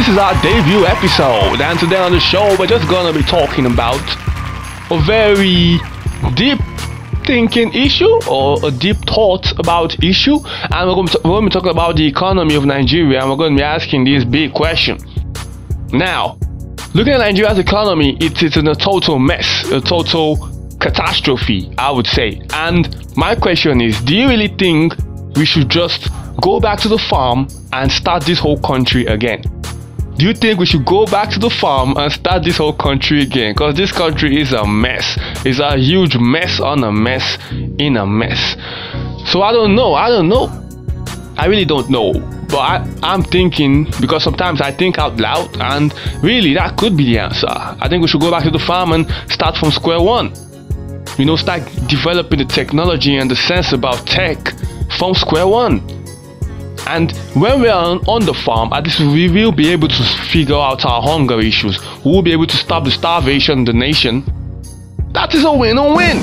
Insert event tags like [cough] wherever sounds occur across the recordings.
this is our debut episode. And today on the show, we're just gonna be talking about a very deep thinking issue or a deep thought about issue, and we're going, to, we're going to be talking about the economy of Nigeria, and we're going to be asking this big question. Now, looking at Nigeria's economy, it is in a total mess, a total catastrophe, I would say. And my question is, do you really think we should just go back to the farm and start this whole country again? Do you think we should go back to the farm and start this whole country again? Because this country is a mess. It's a huge mess on a mess in a mess. So I don't know. I don't know. I really don't know. But I, I'm thinking because sometimes I think out loud, and really that could be the answer. I think we should go back to the farm and start from square one. You know, start developing the technology and the sense about tech from square one. And when we are on the farm, at least we will be able to figure out our hunger issues. We will be able to stop the starvation in the nation. That is a win-win.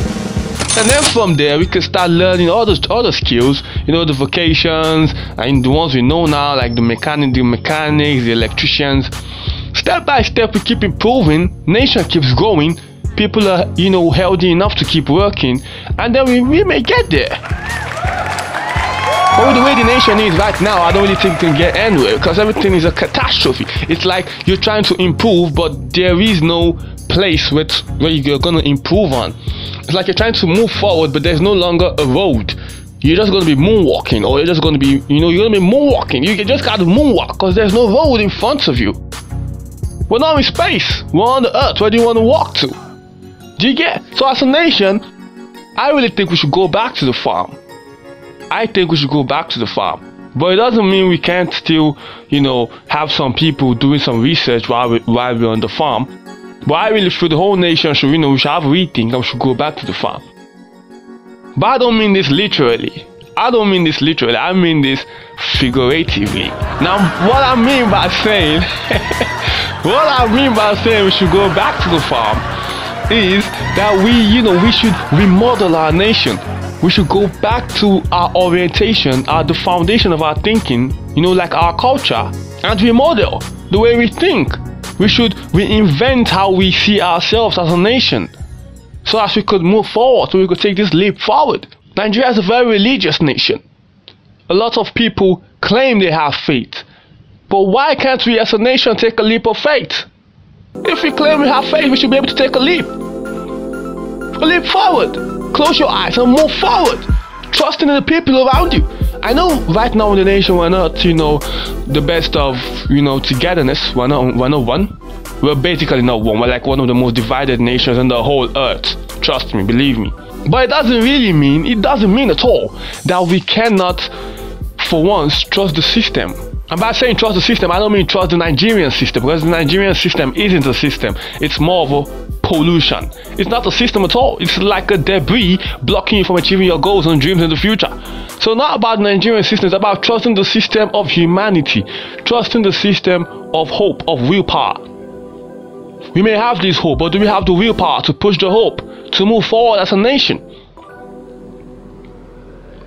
And then from there, we can start learning all those other skills, you know, the vocations, and the ones we know now, like the mechanic, the mechanics, the electricians. Step by step, we keep improving. Nation keeps growing. People are, you know, healthy enough to keep working, and then we, we may get there. With the way the nation is right now, I don't really think can get anywhere because everything is a catastrophe. It's like you're trying to improve, but there is no place with, where you're gonna improve on. It's like you're trying to move forward, but there's no longer a road. You're just gonna be moonwalking, or you're just gonna be, you know, you're gonna be moonwalking. You just gotta moonwalk because there's no road in front of you. We're not in space. We're on the earth. Where do you want to walk to? Do you get? So as a nation, I really think we should go back to the farm. I think we should go back to the farm. But it doesn't mean we can't still, you know, have some people doing some research while, we, while we're on the farm. But I really feel the whole nation should, you know, we should have a rethink and we should go back to the farm. But I don't mean this literally. I don't mean this literally. I mean this figuratively. Now, what I mean by saying, [laughs] what I mean by saying we should go back to the farm is that we, you know, we should remodel our nation we should go back to our orientation, our the foundation of our thinking, you know, like our culture, and remodel the way we think. We should reinvent how we see ourselves as a nation, so as we could move forward, so we could take this leap forward. Nigeria is a very religious nation. A lot of people claim they have faith, but why can't we as a nation take a leap of faith? If we claim we have faith, we should be able to take a leap. A leap forward. Close your eyes and move forward. Trusting in the people around you. I know right now in the nation we're not, you know, the best of, you know, togetherness. We're not, we're not one. We're basically not one. We're like one of the most divided nations on the whole earth. Trust me, believe me. But it doesn't really mean, it doesn't mean at all that we cannot, for once, trust the system. And by saying trust the system, I don't mean trust the Nigerian system because the Nigerian system isn't a system. It's more of a pollution. It's not a system at all. It's like a debris blocking you from achieving your goals and dreams in the future. So not about Nigerian system, it's about trusting the system of humanity, trusting the system of hope, of willpower. We may have this hope, but do we have the willpower to push the hope, to move forward as a nation?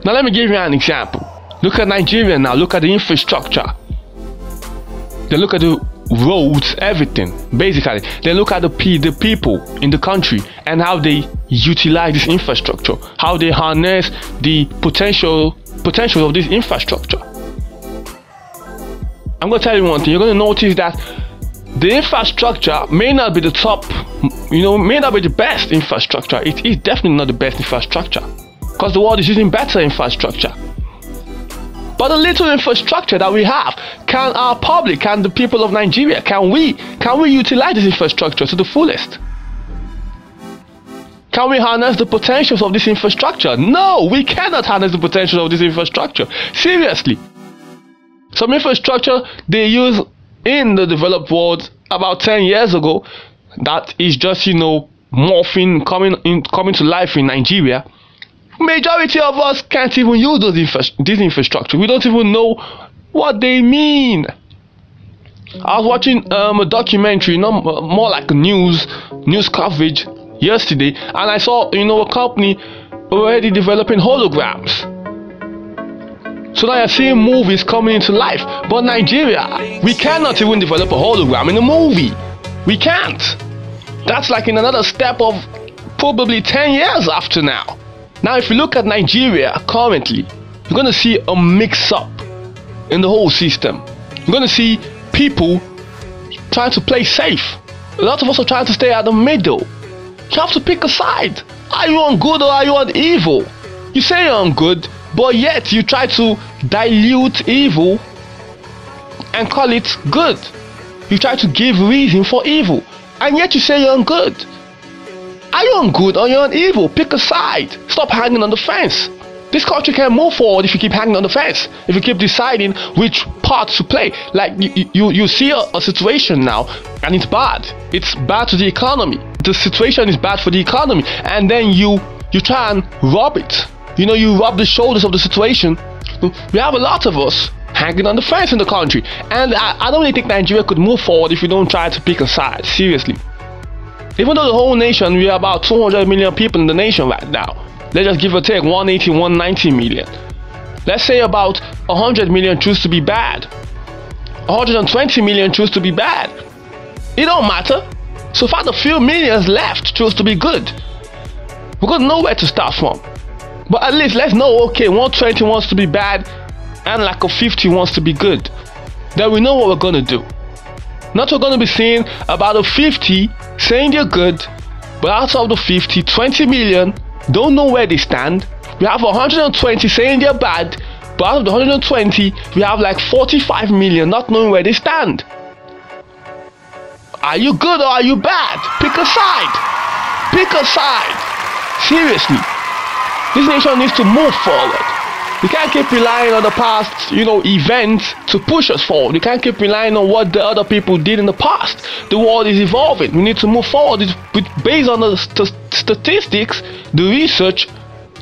Now let me give you an example. Look at Nigeria now, look at the infrastructure. Then look at the roads, everything, basically. Then look at the, the people in the country and how they utilize this infrastructure, how they harness the potential potential of this infrastructure. I'm gonna tell you one thing, you're gonna notice that the infrastructure may not be the top, you know, may not be the best infrastructure. It is definitely not the best infrastructure because the world is using better infrastructure. But the little infrastructure that we have, can our public, can the people of Nigeria, can we, can we utilize this infrastructure to the fullest? Can we harness the potentials of this infrastructure? No, we cannot harness the potential of this infrastructure. Seriously. Some infrastructure they use in the developed world about 10 years ago that is just, you know, morphing, coming in, coming to life in Nigeria majority of us can't even use those infra- this infrastructure. We don't even know what they mean. I was watching um, a documentary, not more like news news coverage yesterday, and I saw you know a company already developing holograms. So now you're seeing movies coming into life. But Nigeria, we cannot even develop a hologram in a movie. We can't. That's like in another step of probably 10 years after now. Now, if you look at Nigeria currently, you're going to see a mix up in the whole system. You're going to see people trying to play safe. A lot of us are trying to stay at the middle. You have to pick a side. Are you on good or are you on evil? You say you're on good, but yet you try to dilute evil and call it good. You try to give reason for evil, and yet you say you're on good. Are you on good or are you're on evil? Pick a side. Stop hanging on the fence. This country can move forward if you keep hanging on the fence. If you keep deciding which part to play. Like you, you, you see a, a situation now, and it's bad. It's bad to the economy. The situation is bad for the economy, and then you you try and rob it. You know, you rub the shoulders of the situation. We have a lot of us hanging on the fence in the country, and I, I don't really think Nigeria could move forward if we don't try to pick a side. Seriously. Even though the whole nation, we are about 200 million people in the nation right now. Let's just give or take 180, 190 million. Let's say about 100 million choose to be bad. 120 million choose to be bad. It don't matter. So far, the few millions left choose to be good. We're gonna to start from. But at least let's know okay, 120 wants to be bad and like a 50 wants to be good. Then we know what we're gonna do. Not we're gonna be seeing about a 50 saying they're good, but out of the 50, 20 million don't know where they stand. We have 120 saying they're bad, but out of the 120, we have like 45 million not knowing where they stand. Are you good or are you bad? Pick a side. Pick a side. Seriously. This nation needs to move forward. We can't keep relying on the past, you know, events to push us forward. We can't keep relying on what the other people did in the past. The world is evolving. We need to move forward based on the st statistics, the research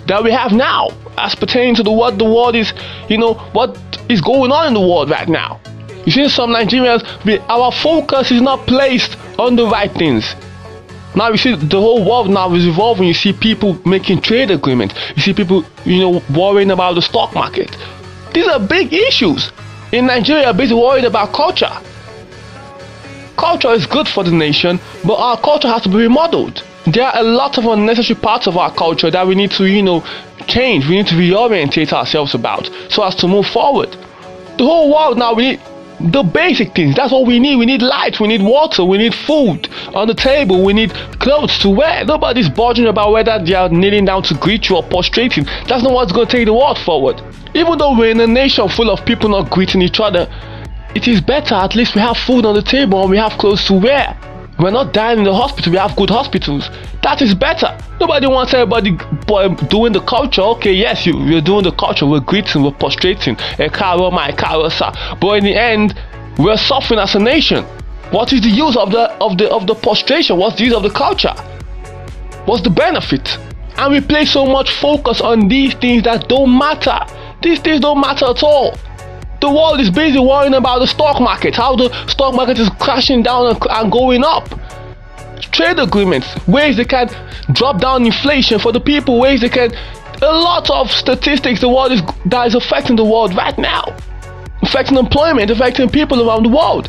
that we have now, as pertaining to the what the world is, you know, what is going on in the world right now. You see, some Nigerians, our focus is not placed on the right things. Now you see the whole world now is evolving. You see people making trade agreements. You see people, you know, worrying about the stock market. These are big issues. In Nigeria, busy worried about culture. Culture is good for the nation, but our culture has to be remodeled. There are a lot of unnecessary parts of our culture that we need to, you know, change. We need to reorientate ourselves about so as to move forward. The whole world now we need the basic things. That's what we need. We need light, we need water, we need food on the table, we need clothes to wear. Nobody's bothering about whether they are kneeling down to greet you or prostrating. That's not what's going to take the world forward. Even though we're in a nation full of people not greeting each other, it is better at least we have food on the table and we have clothes to wear. We're not dying in the hospital, we have good hospitals. That is better. Nobody wants everybody doing the culture. Okay, yes, you, you're doing the culture, we're greeting, we're prostrating. A caro, my caro, sir. But in the end, we're suffering as a nation. What is the use of the of the of the prostration? What's the use of the culture? What's the benefit? And we place so much focus on these things that don't matter. These things don't matter at all. The world is busy worrying about the stock market, how the stock market is crashing down and, going up. Trade agreements, ways they can drop down inflation for the people, ways they can. A lot of statistics the world is that is affecting the world right now, affecting employment, affecting people around the world.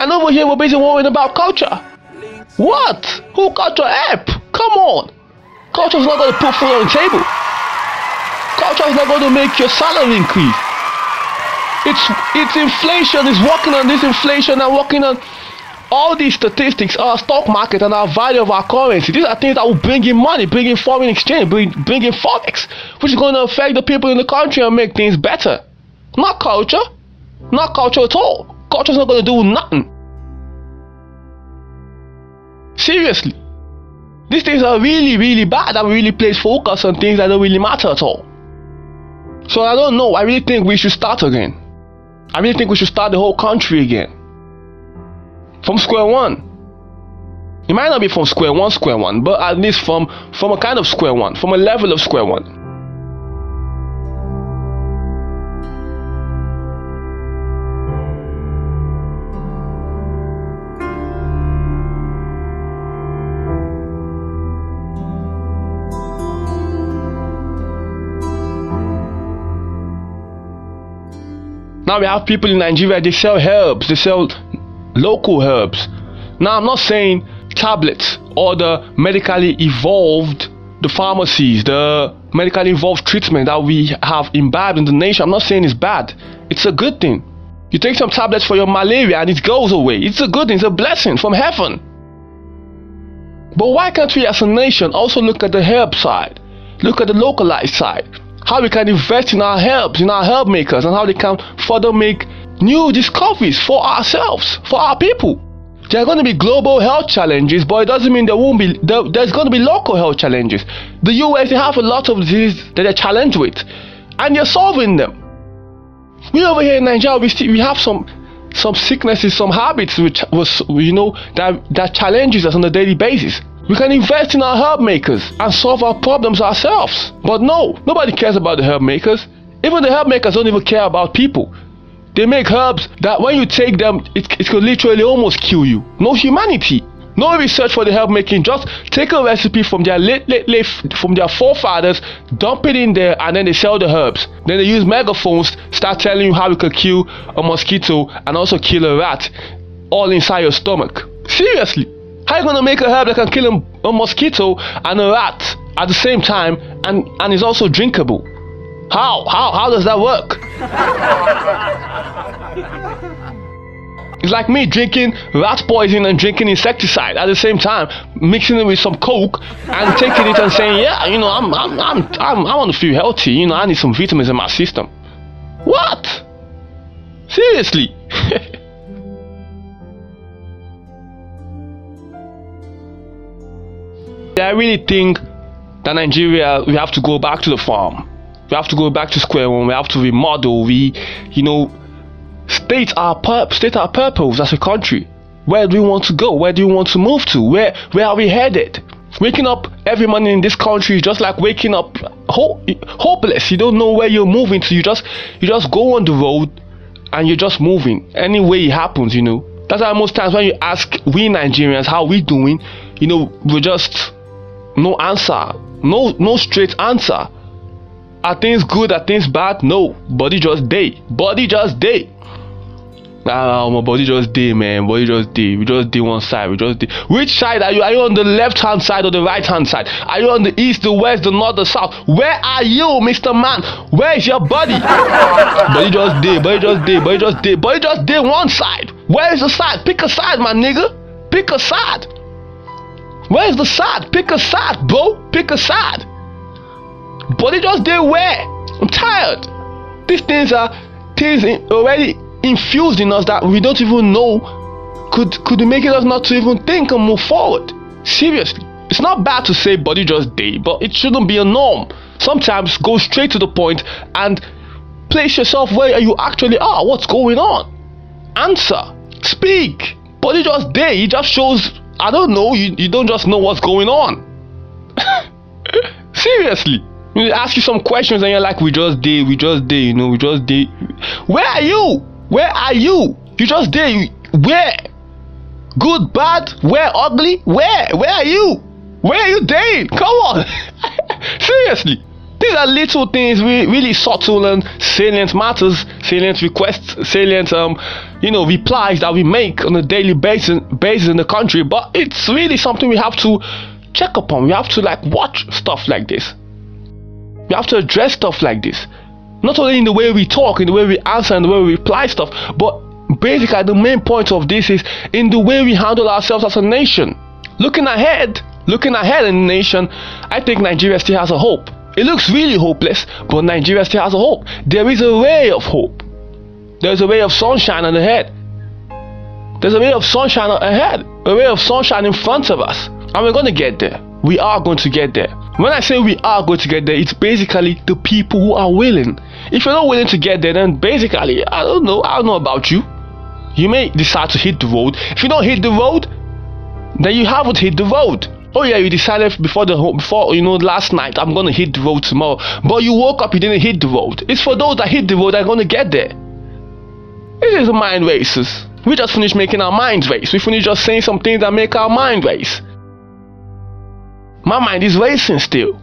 And over here we're busy worrying about culture. What? Who culture app? Come on. Culture is not going to put food on the table. Culture is not going to make your salary increase. It's it's inflation is working on this inflation and working on all these statistics, our stock market and our value of our currency. These are things that will bring in money, bring in foreign exchange, bring, bring in forex, which is going to affect the people in the country and make things better. Not culture. Not culture at all. Culture is not going to do nothing. Seriously. These things are really, really bad and really place focus on things that don't really matter at all. So I don't know. I really think we should start again. I really think we should start the whole country again. From square one. It might not be from square one, square one, but at least from from a kind of square one, from a level of square one. Now we have people in Nigeria, they sell herbs, they sell local herbs. Now I'm not saying tablets or the medically evolved, the pharmacies, the medically evolved treatment that we have imbibed in the nation. I'm not saying it's bad. It's a good thing. You take some tablets for your malaria and it goes away. It's a good thing, it's a blessing from heaven. But why can't we as a nation also look at the herb side? Look at the localized side. How we can invest in our herbs, in our herb makers, and how they can further make new discoveries for ourselves, for our people. There are going to be global health challenges, but it doesn't mean there won't be. There, there's going to be local health challenges. The US they have a lot of diseases that they're challenged with, and they're solving them. We over here in Nigeria, we see, we have some some sicknesses, some habits which was you know that that challenges us on a daily basis. We can invest in our herb makers and solve our problems ourselves. But no, nobody cares about the herb makers. Even the herb makers don't even care about people. They make herbs that when you take them, it, it could literally almost kill you. No humanity. No research for the herb making. Just take a recipe from their late, late, late, from their forefathers, dump it in there, and then they sell the herbs. Then they use megaphones, start telling you how you could kill a mosquito and also kill a rat, all inside your stomach. Seriously. How you gonna make a herb that can kill a, a mosquito and a rat at the same time and, and is also drinkable? How? How? How does that work? [laughs] it's like me drinking rat poison and drinking insecticide at the same time, mixing it with some coke and taking it and saying, yeah, you know, I'm, I'm, I'm, I'm, I want to feel healthy. You know, I need some vitamins in my system. What? Seriously? [laughs] I really think that Nigeria, we have to go back to the farm. We have to go back to square one. We have to remodel. We, you know, state our pur- state our purpose as a country. Where do we want to go? Where do we want to move to? Where where are we headed? Waking up every morning in this country is just like waking up ho- hopeless. You don't know where you're moving to. You just you just go on the road and you're just moving. Any way it happens, you know. That's why most times when you ask we Nigerians how we doing, you know, we're just no answer. No no straight answer. Are things good? Are things bad? No. Body just day. Body just day. Ah, my body just day, man. Body just day. We just day one side. We just day. Which side are you? Are you on the left hand side or the right hand side? Are you on the east, the west, the north, the south? Where are you, Mr. Man? Where is your body? [laughs] body just day. Body just day. Body just day. Body just day one side. Where is the side? Pick a side, my nigga. Pick a side. Where's the side? Pick a side, bro. Pick a side. But Body just day where? I'm tired. These things are things already infused in us that we don't even know could could make us not to even think and move forward. Seriously. It's not bad to say body just day, but it shouldn't be a norm. Sometimes go straight to the point and place yourself where you actually are. What's going on? Answer. Speak. Body just day. It just shows I don't know, you, you don't just know what's going on. [laughs] Seriously. You ask you some questions and you're like, we just did, we just did, you know, we just did. Where are you? Where are you? You just did. Where? Good, bad, where ugly? Where? Where are you? Where are you dating? Come on. [laughs] Seriously. These are little things, we really subtle and salient matters, salient requests, salient, um, you know, replies that we make on a daily basis, basis in the country. But it's really something we have to check upon. We have to like watch stuff like this. We have to address stuff like this. Not only in the way we talk, in the way we answer, and the way we reply stuff, but basically the main point of this is in the way we handle ourselves as a nation. Looking ahead, looking ahead in the nation, I think Nigeria still has a hope. It looks really hopeless, but Nigeria still has a hope. There is a way of hope. There's a way of sunshine ahead. There's a way of sunshine ahead. A way of sunshine in front of us. And we're going to get there. We are going to get there. When I say we are going to get there, it's basically the people who are willing. If you're not willing to get there, then basically, I don't know. I don't know about you. You may decide to hit the road. If you don't hit the road, then you haven't hit the road oh yeah you decided before the before you know last night i'm gonna hit the road tomorrow. But you woke up you didn't hit the road. It's for those that hit the road that are gonna get there. It is is mind races. We just finished making our minds race. We finished just saying some things that make our mind race. My mind is racing still.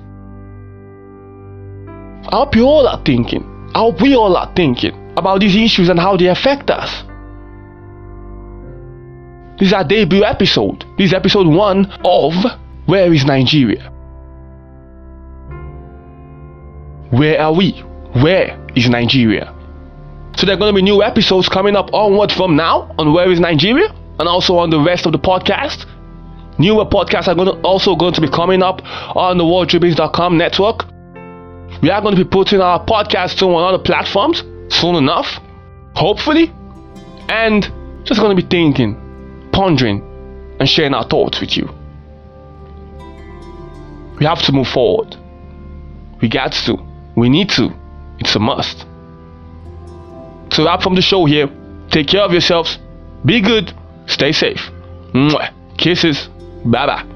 I hope you all are thinking. I hope we all are thinking about these issues and how they affect us. This is our debut episode. This is episode one of Where is Nigeria? Where are we? Where is Nigeria? So there are going to be new episodes coming up onward from now on Where is Nigeria and also on the rest of the podcast. Newer podcasts are going to, also going to be coming up on the worldtributes.com network. We are going to be putting our podcast to on other platforms soon enough, hopefully, and just going to be thinking, pondering, and sharing our thoughts with you. We have to move forward. We got to. We need to. It's a must. So wrap from the show here. Take care of yourselves. Be good. Stay safe. Mwah. Kisses. Bye bye.